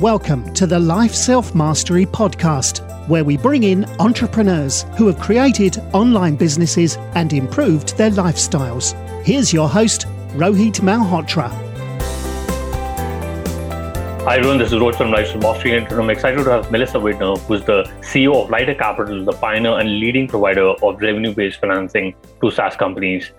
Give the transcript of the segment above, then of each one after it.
Welcome to the Life Self Mastery Podcast, where we bring in entrepreneurs who have created online businesses and improved their lifestyles. Here's your host, Rohit Malhotra. Hi everyone, this is Rohit from Life Self Mastery, and I'm excited to have Melissa Widner, who's the CEO of Lighter Capital, the pioneer and leading provider of revenue-based financing to SaaS companies.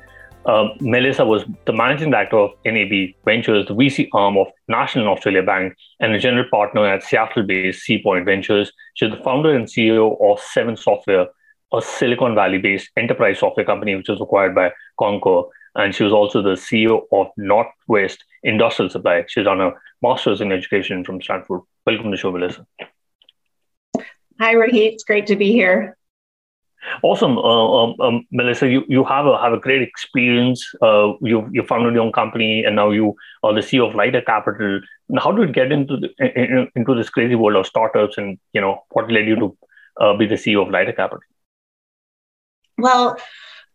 Uh, Melissa was the managing director of NAB Ventures, the VC arm of National Australia Bank, and a general partner at Seattle based Seapoint Ventures. She's the founder and CEO of Seven Software, a Silicon Valley based enterprise software company which was acquired by Concur. And she was also the CEO of Northwest Industrial Supply. She's done a master's in education from Stanford. Welcome to the show, Melissa. Hi, Rohit. It's great to be here. Awesome, uh, um, um, Melissa. You, you have a have a great experience. Uh, you you founded your own company, and now you are the CEO of Lighter Capital. How did you get into the, in, into this crazy world of startups, and you know what led you to uh, be the CEO of Lighter Capital? Well,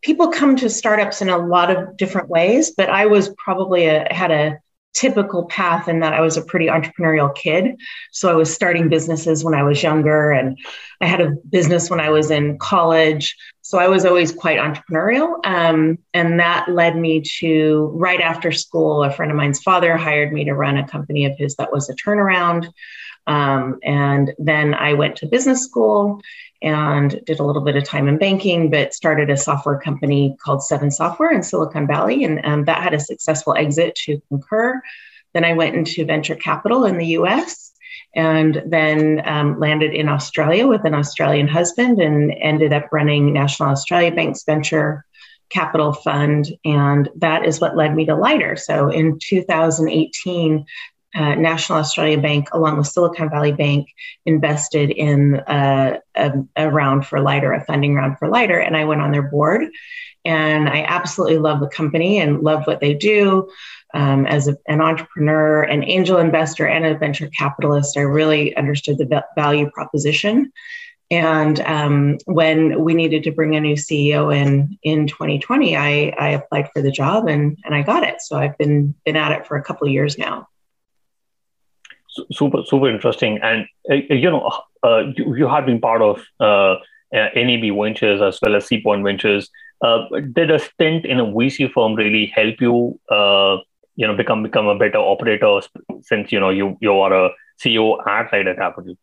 people come to startups in a lot of different ways, but I was probably a, had a typical path in that I was a pretty entrepreneurial kid. So I was starting businesses when I was younger, and I had a business when I was in college. So I was always quite entrepreneurial. Um, and that led me to right after school, a friend of mine's father hired me to run a company of his that was a turnaround. Um, and then I went to business school and did a little bit of time in banking, but started a software company called Seven Software in Silicon Valley. And um, that had a successful exit to Concur. Then I went into venture capital in the US and then um, landed in Australia with an Australian husband and ended up running National Australia Bank's venture capital fund. And that is what led me to Lighter. So in 2018, uh, National Australia Bank, along with Silicon Valley Bank, invested in uh, a, a, round for Lighter, a funding round for Lighter, and I went on their board. And I absolutely love the company and love what they do. Um, as a, an entrepreneur, an angel investor, and a venture capitalist, I really understood the value proposition. And um, when we needed to bring a new CEO in in 2020, I, I applied for the job and, and I got it. So I've been been at it for a couple years now super super interesting and uh, you know uh, you, you have been part of uh, uh NAB Ventures as well as Seapoint Ventures. Uh, did a stint in a VC firm really help you, uh, you know, become become a better operator since you know you you are a CEO at Lighter Capital?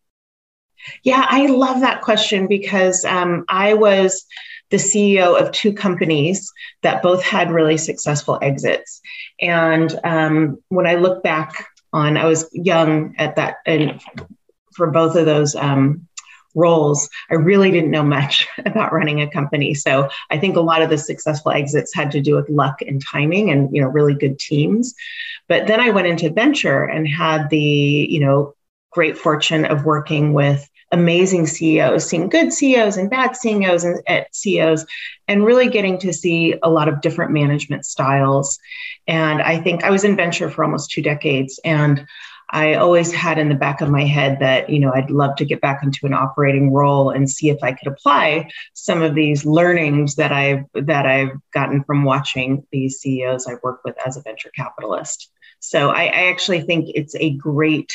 Yeah, I love that question because um, I was the CEO of two companies that both had really successful exits. And um, when I look back on. I was young at that, and for both of those um, roles, I really didn't know much about running a company. So I think a lot of the successful exits had to do with luck and timing, and you know, really good teams. But then I went into venture and had the you know great fortune of working with amazing CEOs, seeing good CEOs and bad CEOs and CEOs, and really getting to see a lot of different management styles. And I think I was in venture for almost two decades, and I always had in the back of my head that you know I'd love to get back into an operating role and see if I could apply some of these learnings that I've that I've gotten from watching these CEOs I've worked with as a venture capitalist. So I, I actually think it's a great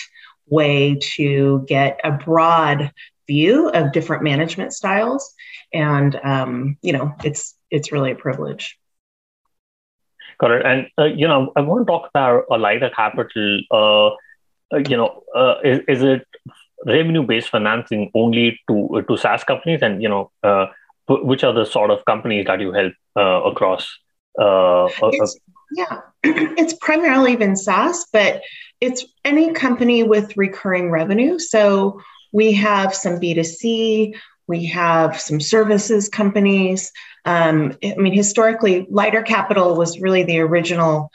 way to get a broad view of different management styles. And um, you know it's it's really a privilege. Got it. And uh, you know i want to talk about a lighter capital. Uh, uh, you know uh, is, is it revenue based financing only to to saas companies? And you know uh, which are the sort of companies that you help uh, across it's, yeah it's primarily been saas but it's any company with recurring revenue. So we have some B2C, we have some services companies. Um, I mean, historically, Lighter Capital was really the original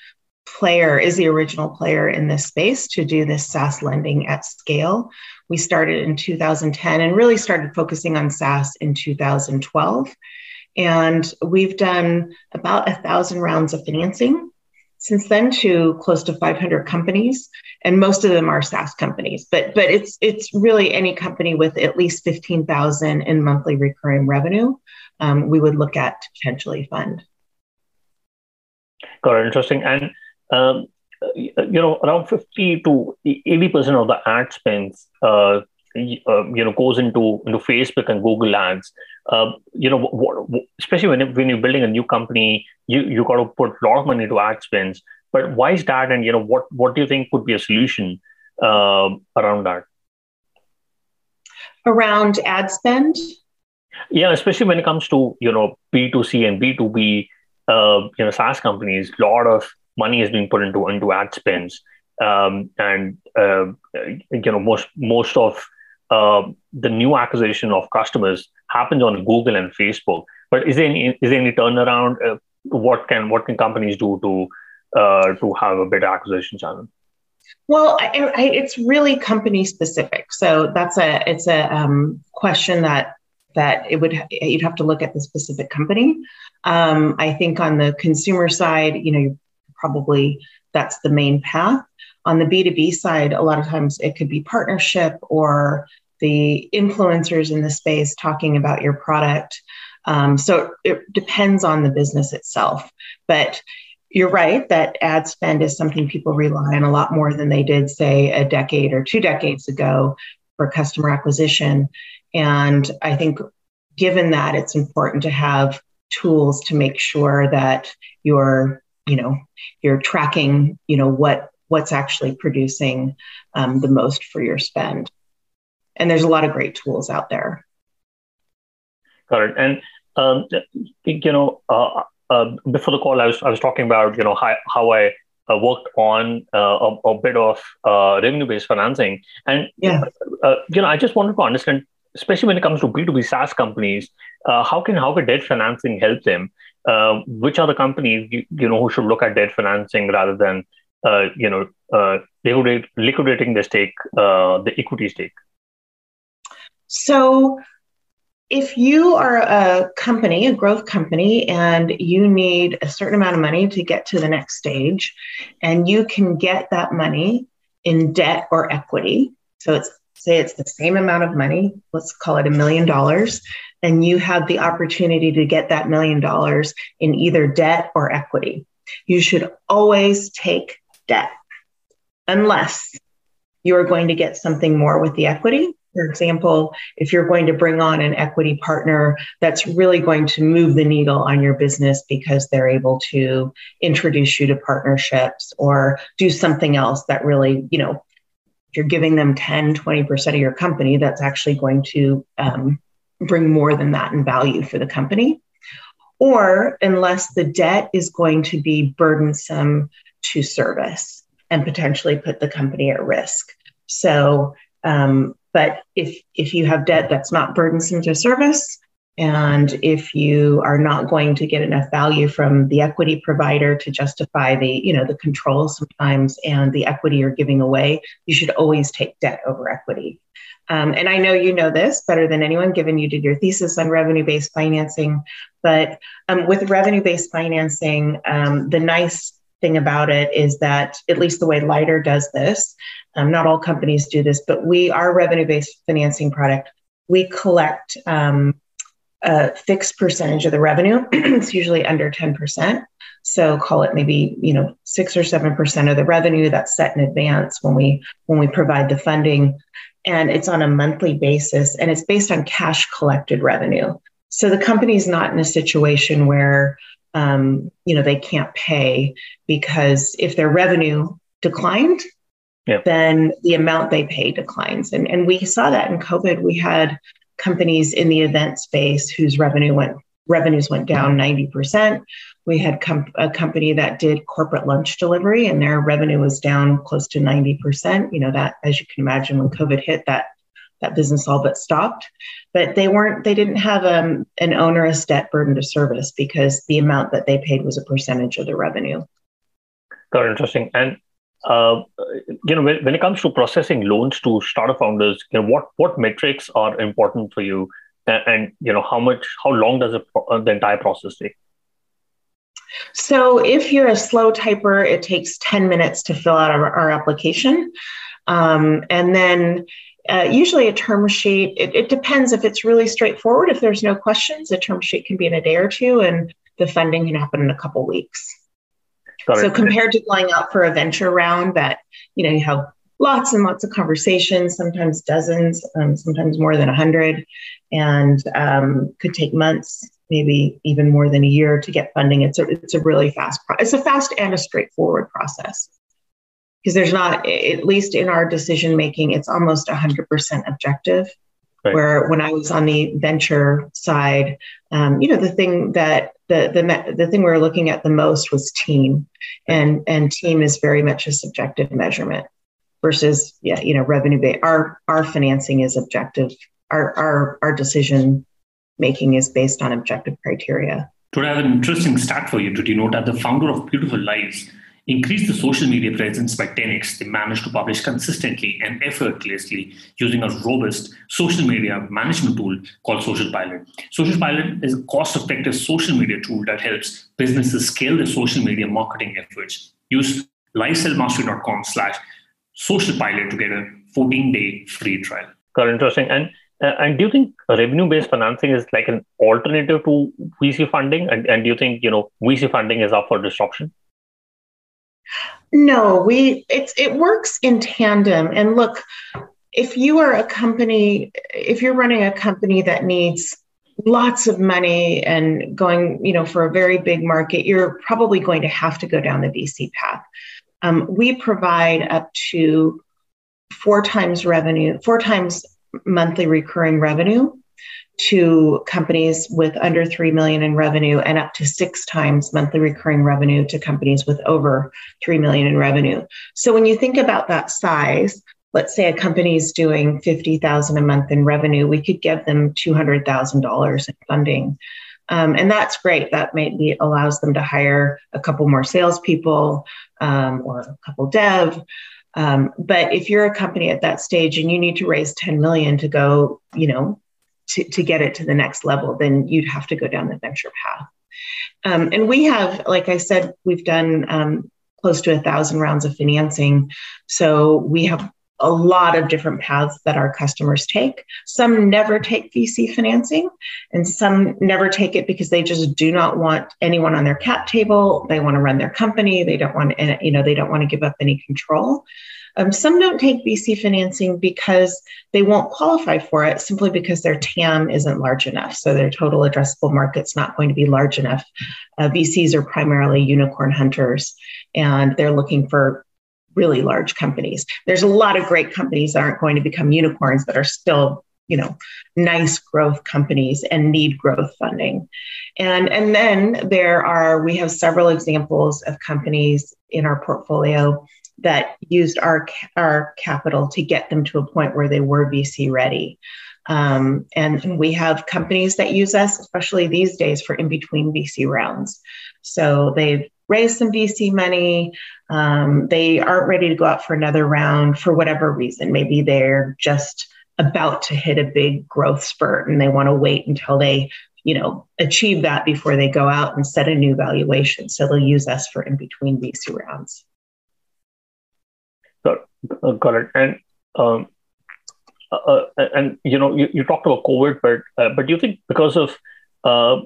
player, is the original player in this space to do this SaaS lending at scale. We started in 2010 and really started focusing on SaaS in 2012. And we've done about a thousand rounds of financing since then to close to 500 companies and most of them are SaaS companies. But but it's it's really any company with at least 15,000 in monthly recurring revenue um, we would look at to potentially fund. Got it. Interesting. And um, you know, around 50 to 80% of the ad spends, uh, uh, you know, goes into, into Facebook and Google ads. Uh, you know, what, what, especially when, when you're building a new company, you, you got to put a lot of money into ad spends. But why is that? And, you know, what, what do you think could be a solution uh, around that? Around ad spend? Yeah, especially when it comes to, you know, B2C and B2B, uh, you know, SaaS companies, a lot of money is being put into into ad spends, um, and uh, you know most most of uh, the new acquisition of customers happens on Google and Facebook. But is there any is there any turnaround? Uh, what can what can companies do to uh, to have a better acquisition channel? Well, I, I, it's really company specific. So that's a it's a um, question that that it would you'd have to look at the specific company. Um, I think on the consumer side, you know, probably that's the main path. On the B2B side, a lot of times it could be partnership or the influencers in the space talking about your product. Um, so it depends on the business itself. But you're right that ad spend is something people rely on a lot more than they did, say, a decade or two decades ago for customer acquisition. And I think given that, it's important to have tools to make sure that you're you know you're tracking you know what what's actually producing um, the most for your spend. And there's a lot of great tools out there. Got it. And um, you know uh, uh, before the call I was, I was talking about you know how, how i uh, worked on uh, a, a, bit of uh, revenue-based financing. And yeah. Uh, you know i just wanted to understand especially when it comes to b2b saas companies how can how can debt financing help them? Uh, which are the companies you, you, know who should look at debt financing rather than uh, you know uh, liquidate, liquidating the stake, uh, the equity stake? So, if you are a company, a growth company, and you need a certain amount of money to get to the next stage, and you can get that money in debt or equity, so it's say it's the same amount of money, let's call it a million dollars, and you have the opportunity to get that million dollars in either debt or equity. You should always take debt unless you are going to get something more with the equity. For example, if you're going to bring on an equity partner that's really going to move the needle on your business because they're able to introduce you to partnerships or do something else that really, you know, if you're giving them 10, 20% of your company, that's actually going to um, bring more than that in value for the company. Or unless the debt is going to be burdensome to service and potentially put the company at risk. So, um, but if if you have debt that's not burdensome to service, and if you are not going to get enough value from the equity provider to justify the, you know, the control sometimes and the equity you're giving away, you should always take debt over equity. Um, and I know you know this better than anyone, given you did your thesis on revenue based financing. But um, with revenue based financing, um, the nice thing about it is that, at least the way Lighter does this, um, not all companies do this, but we, our revenue based financing product, we collect um, a fixed percentage of the revenue. it's usually under 10%. So call it maybe, you know, six or seven percent of the revenue that's set in advance when we when we provide the funding and it's on a monthly basis and it's based on cash collected revenue. So the company is not in a situation where um, you know they can't pay because if their revenue declined, then the amount they pay declines. And and we saw that in COVID. We had companies in the event space whose revenue went revenues went down 90%. We had com- a company that did corporate lunch delivery and their revenue was down close to 90%. You know, that, as you can imagine, when COVID hit, that that business all but stopped. But they weren't, they didn't have um, an onerous debt burden to service because the amount that they paid was a percentage of the revenue. Got interesting. And uh, you know, when, when, it comes to processing loans to startup founders, you know, what what metrics are important for you and, and you know how much how long does it, uh, the entire process take so if you're a slow typer it takes 10 minutes to fill out our, our application um, and then uh, usually a term sheet it, it depends if it's really straightforward. If there's no questions a term sheet can be in a day or two and the funding can happen in a couple weeks. So compared to going out for a venture round that, you know, you have lots and lots of conversations, sometimes dozens, um, sometimes more than a hundred, and um, could take months, maybe even more than a year to get funding. It's a, it's a really fast, pro- it's a fast and a straightforward process because there's not, at least in our decision making, it's almost 100% objective. Right. Where when I was on the venture side, um, you know, the thing that the the the thing we were looking at the most was team, and and team is very much a subjective measurement versus yeah, you know, revenue based. Our our financing is objective. Our our our decision making is based on objective criteria. Today, I have an interesting stat for you. Did you know that the founder of Beautiful Lives increased the social media presence by 10x. They managed to publish consistently and effortlessly using a robust social media management tool called Social Pilot. Social Pilot is a cost effective social media tool that helps businesses scale their social media marketing efforts. Use lifeselfmastery.com slash social pilot to get a 14 day free trial. Got interesting. And uh, and do you think revenue based financing is like an alternative to VC funding? And, and do you think you know VC funding is up for disruption? No, we it's it works in tandem. And look, if you are a company, if you're running a company that needs lots of money and going, you know, for a very big market, you're probably going to have to go down the VC path. Um, we provide up to four times revenue, four times monthly recurring revenue to companies with under 3 million in revenue and up to six times monthly recurring revenue to companies with over 3 million in revenue. So when you think about that size, let's say a company is doing 50,000 a month in revenue, we could give them $200,000 in funding. Um, and that's great. That maybe allows them to hire a couple more salespeople um, or a couple dev. Um, but if you're a company at that stage and you need to raise 10 million to go, you know, to, to get it to the next level, then you'd have to go down the venture path. Um, and we have, like I said, we've done um, close to a thousand rounds of financing. So we have a lot of different paths that our customers take. Some never take VC financing, and some never take it because they just do not want anyone on their cap table. They want to run their company. They don't want, you know, they don't want to give up any control. Um, some don't take VC financing because they won't qualify for it simply because their TAM isn't large enough. So their total addressable market's not going to be large enough. Uh, VCs are primarily unicorn hunters and they're looking for really large companies. There's a lot of great companies that aren't going to become unicorns that are still you know nice growth companies and need growth funding and and then there are we have several examples of companies in our portfolio that used our our capital to get them to a point where they were VC ready. Um, and we have companies that use us, especially these days, for in between VC rounds. So they've raised some VC money. Um, they aren't ready to go out for another round for whatever reason. Maybe they're just about to hit a big growth spurt and they want to wait until they you know achieve that before they go out and set a new valuation so they'll use us for in between vc rounds uh, got it. And um, uh, uh, and you know, you, you talked about COVID, but uh, but do you think because of uh,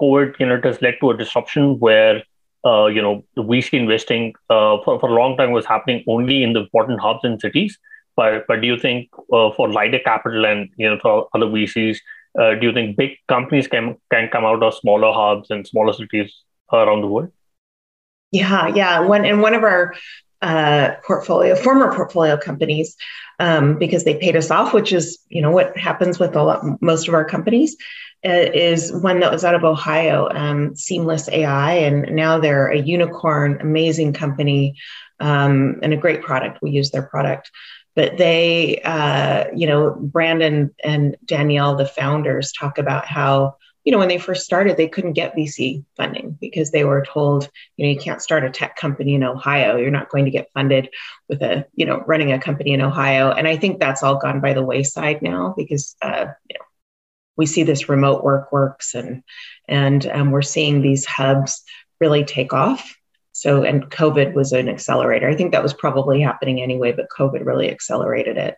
COVID, you know, it has led to a disruption where uh, you know the VC investing uh, for for a long time was happening only in the important hubs and cities. But but do you think uh, for lighter capital and you know for other VCs, uh, do you think big companies can can come out of smaller hubs and smaller cities around the world? Yeah, yeah. One and one of our uh, portfolio, former portfolio companies, um, because they paid us off, which is you know what happens with a lot, most of our companies. Uh, is one that was out of Ohio, um, Seamless AI, and now they're a unicorn, amazing company, um, and a great product. We use their product, but they, uh, you know, Brandon and Danielle, the founders, talk about how you know, when they first started, they couldn't get VC funding because they were told, you know, you can't start a tech company in Ohio. You're not going to get funded with a, you know, running a company in Ohio. And I think that's all gone by the wayside now because, uh, you know, we see this remote work works and and um, we're seeing these hubs really take off. So, and COVID was an accelerator. I think that was probably happening anyway, but COVID really accelerated it.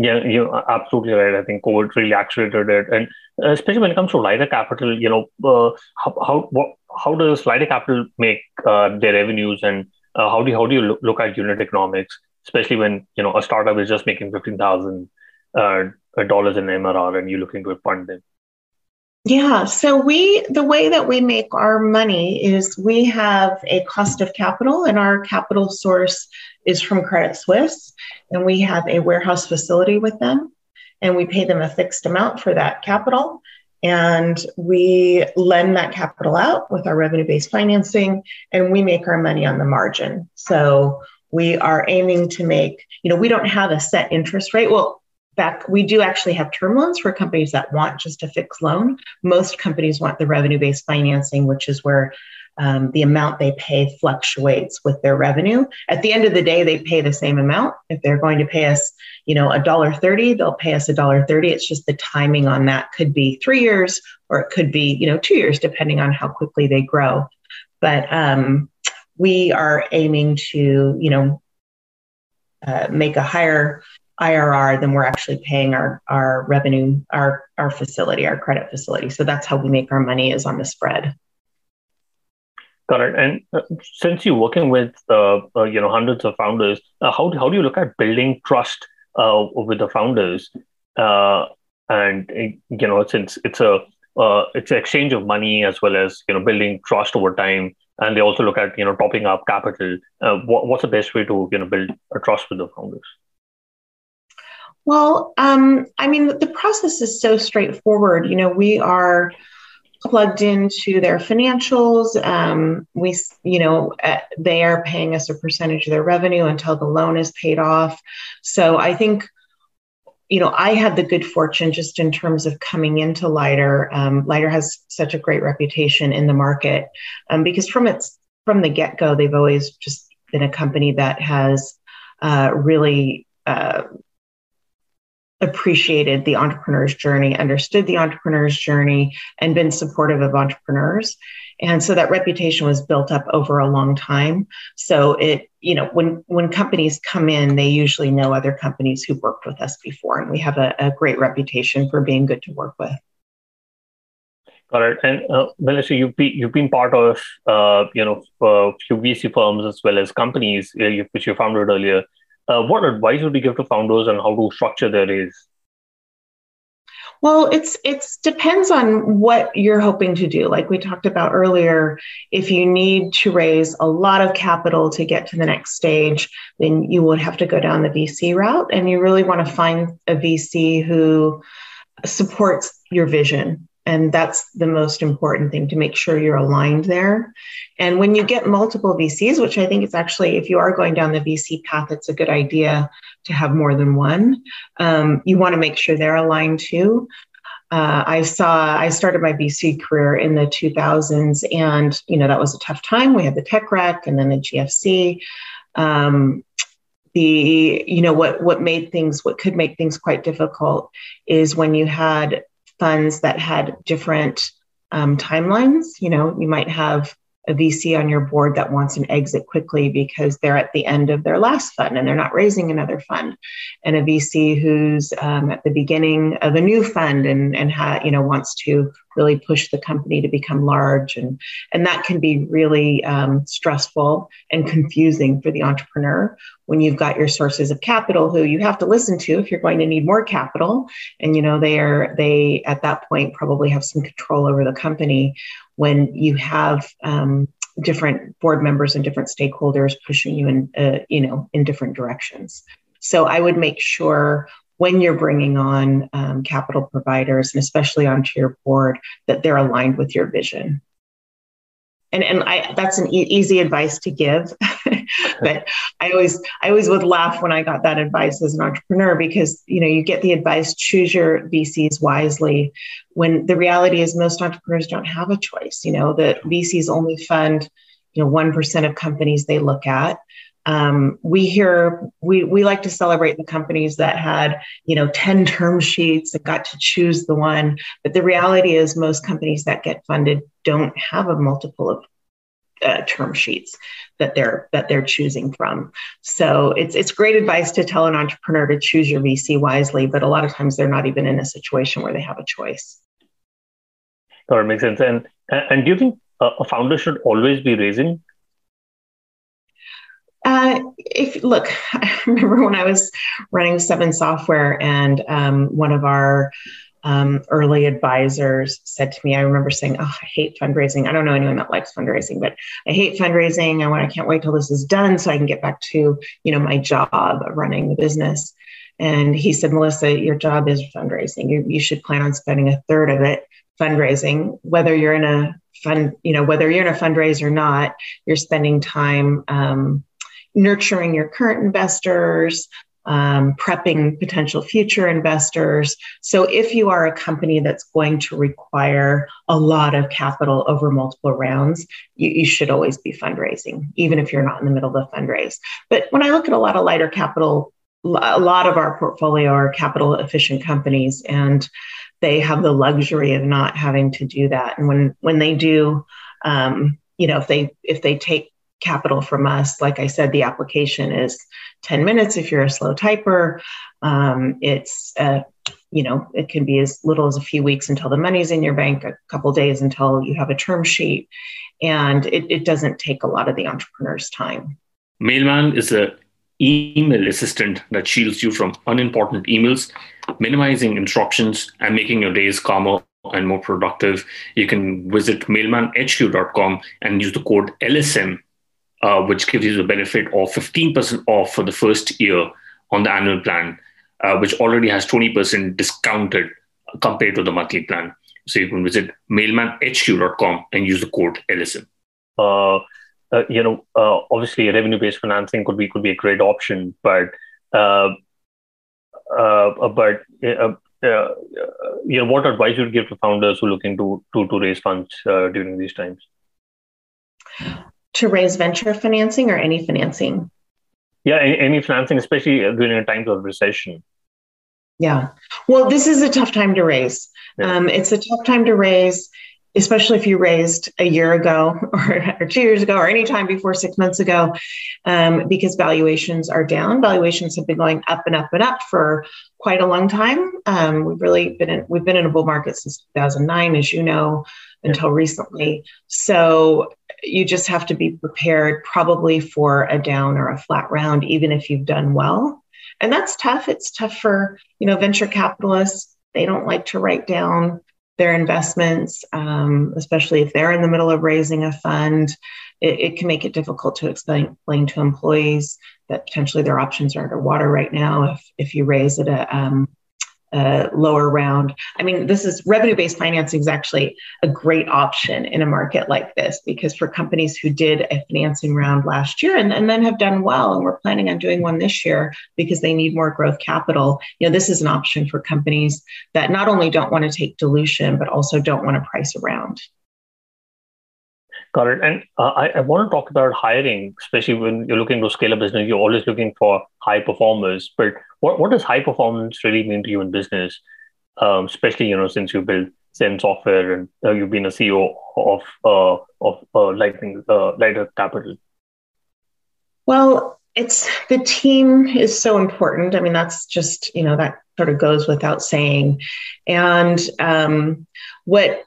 Yeah, you're absolutely right. I think COVID really accelerated it, and especially when it comes to lighter capital, you know, uh, how how what, how does Lighter Capital make uh, their revenues, and uh, how do you, how do you look, look, at unit economics, especially when you know a startup is just making fifteen thousand uh, dollars in MRR, and you're looking to fund them? Yeah, so we the way that we make our money is we have a cost of capital, and our capital source is from Credit Suisse, and we have a warehouse facility with them, and we pay them a fixed amount for that capital, and we lend that capital out with our revenue-based financing, and we make our money on the margin. So we are aiming to make, you know, we don't have a set interest rate. Well, back we do actually have term loans for companies that want just a fixed loan. Most companies want the revenue based financing which is where um, the amount they pay fluctuates with their revenue. At the end of the day they pay the same amount. If they're going to pay us you know a dollar 30 they'll pay us a dollar 30 it's just the timing on that. Could be three years or it could be you know two years depending on how quickly they grow. But um, we are aiming to you know uh, make a higher IRR than we're actually paying our our revenue, our our facility, our credit facility. So that's how we make our money is on the spread. Got it. And uh, since you're working with uh, uh, you know hundreds of founders, uh, how how do you look at building trust uh, with the founders? And you know, since it's a it's an exchange of money as well as you know building trust over time, and they also look at you know topping up capital. What, what's the best way to you know build a trust with the founders? Well, um, I mean, the process is so straightforward. You know, we are plugged into their financials. Um, we, you know, uh, they are paying us a percentage of their revenue until the loan is paid off. So I think, you know, I had the good fortune just in terms of coming into Lighter. Um, Lighter has such a great reputation in the market um, because from its from the get go, they've always just been a company that has uh, really uh, appreciated the entrepreneur's journey, understood the entrepreneur's journey, and been supportive of entrepreneurs. And so that reputation was built up over a long time. So it, you know, when when companies come in, they usually know other companies who've worked with us before, and we have a, a great reputation for being good to work with. Got it. And uh, Melissa, you've been you've been part of uh, you know a few VC firms as well as companies uh, which you founded earlier. Uh, what advice would you give to founders on how to structure their raise? Well, it's it's depends on what you're hoping to do. Like we talked about earlier, if you need to raise a lot of capital to get to the next stage, then you would have to go down the VC route and you really want to find a VC who supports your vision and that's the most important thing to make sure you're aligned there. And when you get multiple VCs, which I think is actually, if you are going down the VC path, it's a good idea to have more than one. Um, you want to make sure they're aligned too. Uh, I saw, I started my VC career in the 2000s, and you know that was a tough time. We had the tech wreck and then the GFC. Um, the you know what what made things what could make things quite difficult is when you had funds that had different um, timelines. You know, you might have a VC on your board that wants an exit quickly because they're at the end of their last fund and they're not raising another fund, and a VC who's um, at the beginning of a new fund and and ha- you know wants to really push the company to become large and and that can be really um, stressful and confusing for the entrepreneur when you've got your sources of capital who you have to listen to if you're going to need more capital. And you know they are they at that point probably have some control over the company when you have um, different board members and different stakeholders pushing you in uh, you know in different directions. So i would make sure when you're bringing on um, capital providers and especially onto your board that they're aligned with your vision and and I that's an e- easy advice to give but I always I always would laugh when I got that advice as an entrepreneur because you know you get the advice choose your VCs wisely. When the reality is most entrepreneurs don't have a choice you know the VCs only fund you know 1% of companies they look at um, we hear we we like to celebrate the companies that had you know 10 term sheets and got to choose the one. But the reality is most companies that get funded don't have a multiple of uh, term sheets that they're that they're choosing from. So it's it's great advice to tell an entrepreneur to choose your vc wisely but a lot of times they're not even in a situation where they have a choice. That makes sense. And and do you think a founder should always be raising? Uh, if look, I remember when I was running Seven Software, and um, one of our um, early advisors said to me, I remember saying, "Oh, I hate fundraising. I don't know anyone that likes fundraising, but I hate fundraising. I want. I can't wait till this is done so I can get back to you know my job of running the business." And he said, "Melissa, your job is fundraising. You, you should plan on spending a third of it fundraising, whether you're in a fund, you know, whether you're in a fundraiser or not. You're spending time." Um, nurturing your current investors, um, prepping potential future investors. So, if you are a company that's going to require a lot of capital over multiple rounds, you, you, should always be fundraising, even if you're not in the middle of the fundraise. But when I look at a lot of lighter capital, a lot of our portfolio are capital efficient companies, and they have the luxury of not having to do that. And when when they do, um, you know, if they if they take capital from us. Like I said, the application is 10 minutes if you're a slow typer. Um, it's, uh, you know, it can be as little as a few weeks until the money's in your bank, a couple days until you have a term sheet. And it, it doesn't take a lot of the entrepreneur's time. Mailman is a email assistant that shields you from unimportant emails, minimizing interruptions and making your days calmer and more productive. You can visit mailmanhq.com and use the code LSM uh, which gives you the benefit of 15% off for the first year on the annual plan, uh, which already has 20% discounted compared to the monthly plan. So you can visit mailmanhq.com and use the code LSM. Uh, uh, you know, uh, obviously, revenue-based financing could be could be a great option, but uh, uh, but you know, what advice would you give to founders who looking to to to raise funds during these times? To raise venture financing or any financing? Yeah, any financing, especially during a time of recession. Yeah. Well, this is a tough time to raise. Yeah. Um, it's a tough time to raise, especially if you raised a year ago or, or two years ago or any time before six months ago, um, because valuations are down. Valuations have been going up and up and up for quite a long time. Um, we've really been in, we've been in a bull market since 2009, as you know, until recently. So you just have to be prepared probably for a down or a flat round, even if you've done well. And that's tough. It's tough for, you know, venture capitalists. They don't like to write down their investments, um, especially if they're in the middle of raising a fund. It, it, can make it difficult to explain, explain to employees that potentially their options are underwater right now if, if you raise it at a, um, uh, lower round. I mean, this is revenue based financing is actually a great option in a market like this because for companies who did a financing round last year and, and then have done well, and we're planning on doing one this year because they need more growth capital, you know, this is an option for companies that not only don't want to take dilution, but also don't want to price around. And uh, I, I, want to talk about hiring, especially when you're looking to scale a business. You're always looking for high performers. But what, what does high performance really mean to you in business? Um, especially you know since you built Seven Software and uh, you've been a CEO of uh, of uh, Lightning uh, Lighter Capital. Well, it's the team is so important. I mean, that's just you know that sort of goes without saying. And um, what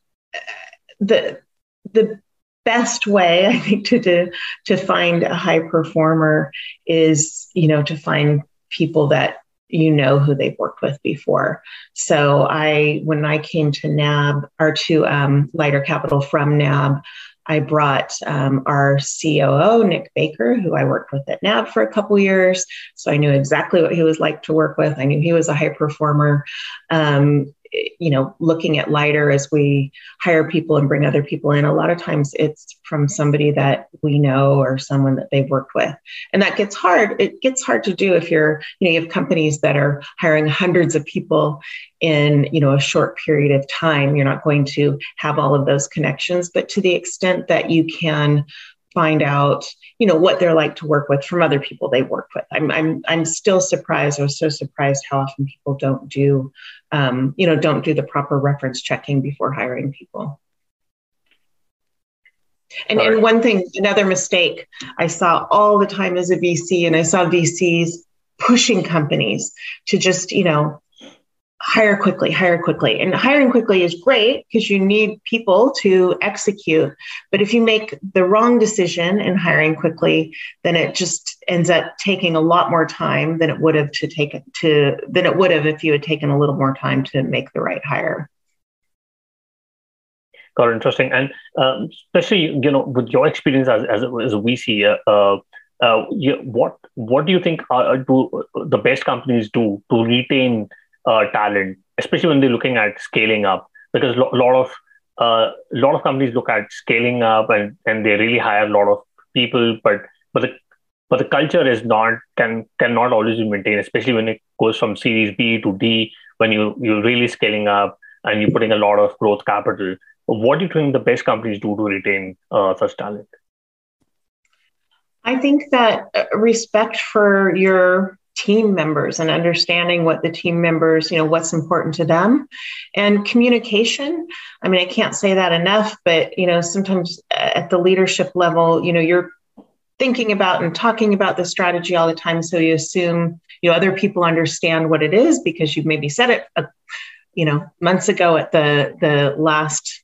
the the best way I think to, to to find a high performer is you know to find people that you know who they've worked with before. So I when I came to NAB or to um, Lighter Capital from NAB. I brought um, our COO, Nick Baker, who I worked with at NAB for a couple years. So I knew exactly what he was like to work with. I knew he was a high performer. Um, you know looking at lighter as we hire people and bring other people in a lot of times it's from somebody that we know or someone that they've worked with. And that gets hard it gets hard to do if you're you know you have companies that are hiring hundreds of people in you know a short period of time. You're not going to have all of those connections but to the extent that you can find out you know what they're like to work with from other people they work with. I'm i'm, I'm still surprised i was so surprised how often people don't do um, you know don't do the proper reference checking before hiring people. And, and one thing another mistake i saw all the time as a vc and i saw vcs pushing companies to just you know hire quickly, hire quickly. And hiring quickly is great because you need people to execute. But if you make the wrong decision in hiring quickly, then it just ends up taking a lot more time than it would have to take to than it would have if you had taken a little more time to make the right hire. Got it, interesting. And um, especially, you know, with your experience as, as, a, as a VC, uh, uh, you, what what do you think are, do the best companies do to retain uh, talent, especially when they're looking at scaling up, because a lo- lot of a uh, lot of companies look at scaling up and, and they really hire a lot of people, but but the but the culture is not can cannot always be maintained, especially when it goes from Series B to D. When you you're really scaling up and you're putting a lot of growth capital, what do you think the best companies do to retain uh, such talent? I think that uh, respect for your team members and understanding what the team members, you know, what's important to them and communication. I mean, I can't say that enough, but, you know, sometimes at the leadership level, you know, you're thinking about and talking about the strategy all the time. So you assume, you know, other people understand what it is because you've maybe said it, uh, you know, months ago at the, the last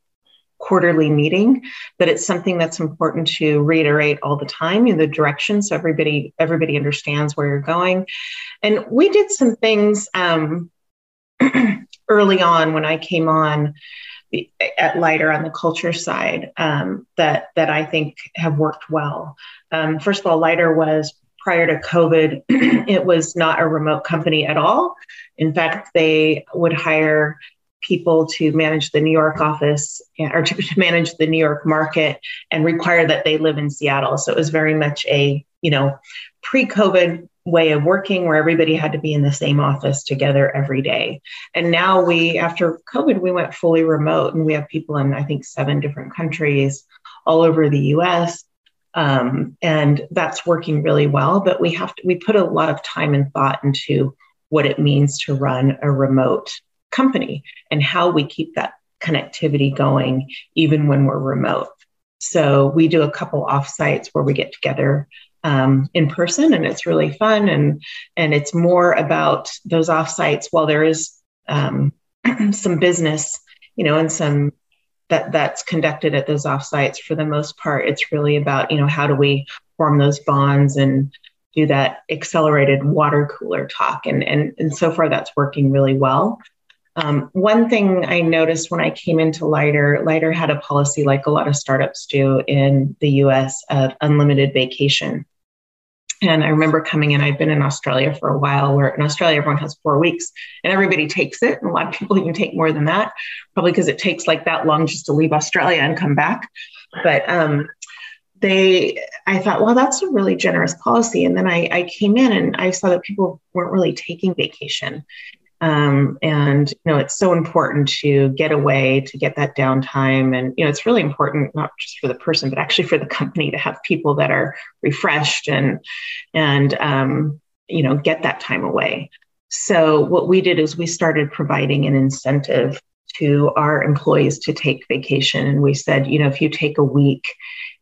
quarterly meeting but it's something that's important to reiterate all the time in the direction so everybody everybody understands where you're going. And we did some things um, early on when i came on at lighter on the culture side um, that that i think have worked well. Um, first of all lighter was prior to covid it was not a remote company at all. In fact they would hire people to manage the New York office or to manage the New York market and require that they live in Seattle. So it was very much a, you know, pre-COVID way of working where everybody had to be in the same office together every day. And now we, after COVID, we went fully remote and we have people in, I think, seven different countries all over the US. Um, and that's working really well. But we have to, we put a lot of time and thought into what it means to run a remote company and how we keep that connectivity going even when we're remote. So we do a couple offsites where we get together um, in person, and it's really fun. and And it's more about those offsites. While there is um, some business, you know, and some that that's conducted at those offsites, for the most part, it's really about you know how do we form those bonds and do that accelerated water cooler talk, and and and so far that's working really well. Um, one thing I noticed when I came into Lighter, Lighter had a policy like a lot of startups do in the US of unlimited vacation. And I remember coming in, I'd been in Australia for a while, where in Australia, everyone has four weeks and everybody takes it. And a lot of people even take more than that, probably because it takes like that long just to leave Australia and come back. But um, they, I thought, well, that's a really generous policy. And then I, I came in and I saw that people weren't really taking vacation. Um, and you know, it's so important to get away, to get that downtime, and you know, it's really important not just for the person, but actually for the company to have people that are refreshed and and um, you know get that time away. So what we did is we started providing an incentive to our employees to take vacation, and we said, you know, if you take a week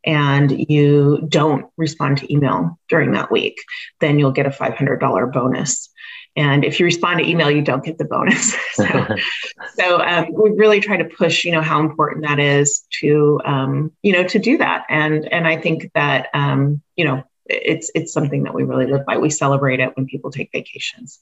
and you don't respond to email during that week, then you'll get a $500 bonus. And if you respond to email, you don't get the bonus. so, so um, we really try to push, you know, how important that is to, um, you know, to do that. And and I think that, um, you know, it's it's something that we really live by. We celebrate it when people take vacations.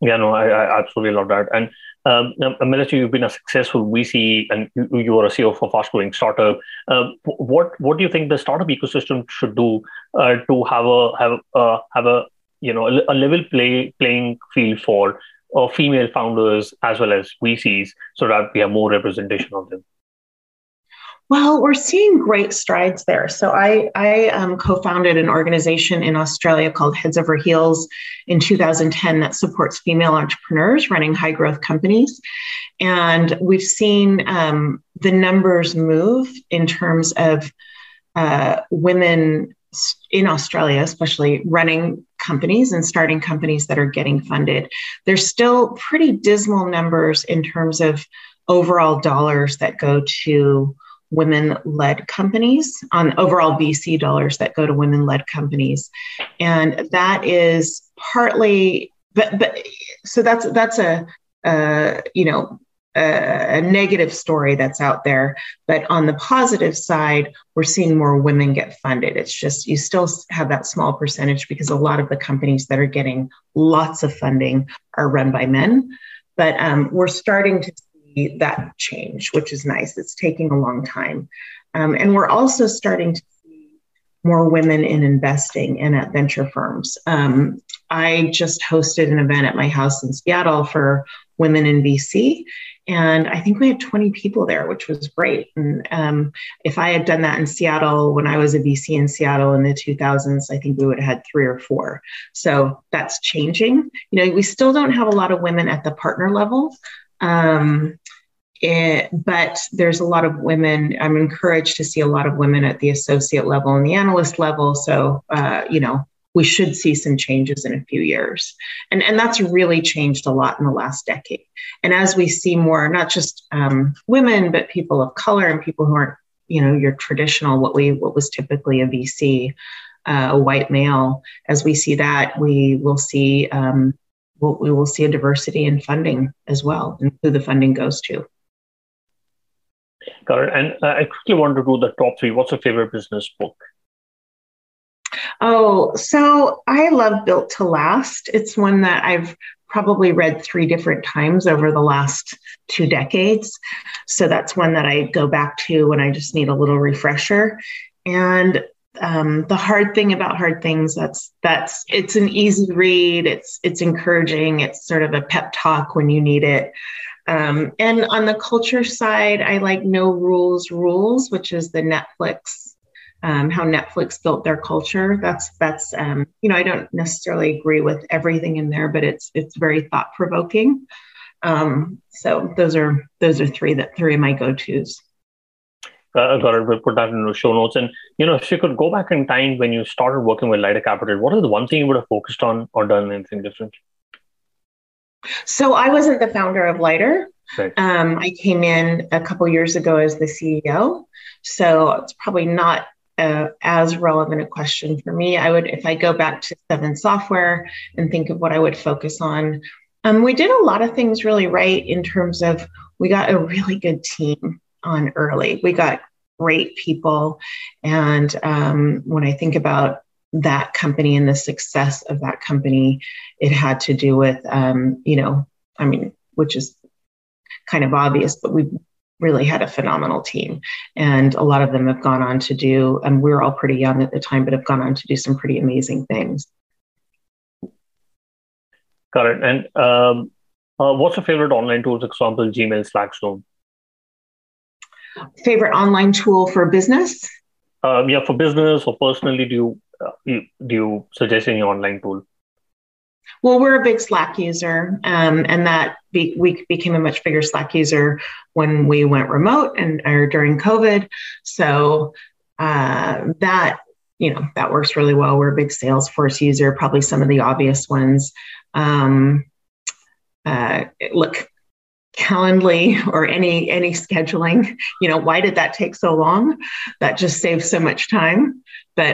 Yeah, no, I, I absolutely love that. And um, Melissa, you've been a successful VC and you, you are a CEO for fast growing startup. Uh, what what do you think the startup ecosystem should do uh, to have a have uh, have a you know a, level play playing field for uh, female founders as well as VCs, so that we have more representation of them. Well, we're seeing great strides there. So I, I um, co-founded an organization in Australia called Heads Over Heels in 2010 that supports female entrepreneurs running high growth companies. And we've seen um, the numbers move in terms of uh, women in Australia, especially running companies and starting companies that are getting funded. There's still pretty dismal numbers in terms of overall dollars that go to women led companies on overall VC dollars that go to women led companies. And that is partly but but so that's that's a uh, you know, a, negative story that's out there. But on the positive side, we're seeing more women get funded. It's just you still have that small percentage because a lot of the companies that are getting lots of funding are run by men. But um, we're starting to see that change, which is nice. It's taking a long time. Um, and we're also starting to see more women in investing and at venture firms. Um, I just hosted an event at my house in Seattle for women in VC. And I think we had 20 people there, which was great. And um, if I had done that in Seattle when I was a VC in Seattle in the 2000s, I think we would have had three or four. So that's changing. You know, we still don't have a lot of women at the partner level. Um, it, but there's a lot of women. I'm encouraged to see a lot of women at the associate level and the analyst level. So, uh, you know, we should see some changes in a few years. And, and that's really changed a lot in the last decade. And as we see more, not just um, women, but people of color and people who aren't, you know, your traditional, what we, what was typically a VC, uh, a white male, as we see that, we will see, um, we'll, we will see a diversity in funding as well and who the funding goes to. Got it. And uh, I quickly want to do the top three. What's your favorite business book? Oh, so I love Built to Last. It's one that I've probably read three different times over the last two decades. So that's one that I go back to when I just need a little refresher. And um, the hard thing about hard things that's that's it's an easy read. It's it's encouraging. It's sort of a pep talk when you need it. Um, and on the culture side, I like No Rules Rules, which is the Netflix, um, how Netflix built their culture. That's that's um, you know I don't necessarily agree with everything in there, but it's it's very thought provoking. Um, so those are those are three that three of my go tos. Uh, got it. We'll put that in the show notes. And you know, if you could go back in time when you started working with Lighter Capital, what is the one thing you would have focused on or done anything different? So I wasn't the founder of Lighter. Right. Um, I came in a couple years ago as the CEO, so it's probably not uh, as relevant a question for me. I would, if I go back to Seven Software and think of what I would focus on, um, we did a lot of things really right in terms of we got a really good team on early. We got great people, and um, when I think about that company and the success of that company, it had to do with, um, you know, I mean, which is kind of obvious, but we really had a phenomenal team. And a lot of them have gone on to do, and we were all pretty young at the time, but have gone on to do some pretty amazing things. Got it. And um, uh, what's your favorite online tools? Example, Gmail, Slack, Zoom. Favorite online tool for business? Um, yeah, for business or personally, do you uh, do you suggest any online tool? Well, we're a big Slack user, um, and that be, we became a much bigger Slack user when we went remote and or during COVID. So uh, that you know that works really well. We're a big Salesforce user, probably some of the obvious ones. Um, uh, look, Calendly or any any scheduling. You know, why did that take so long? That just saves so much time. But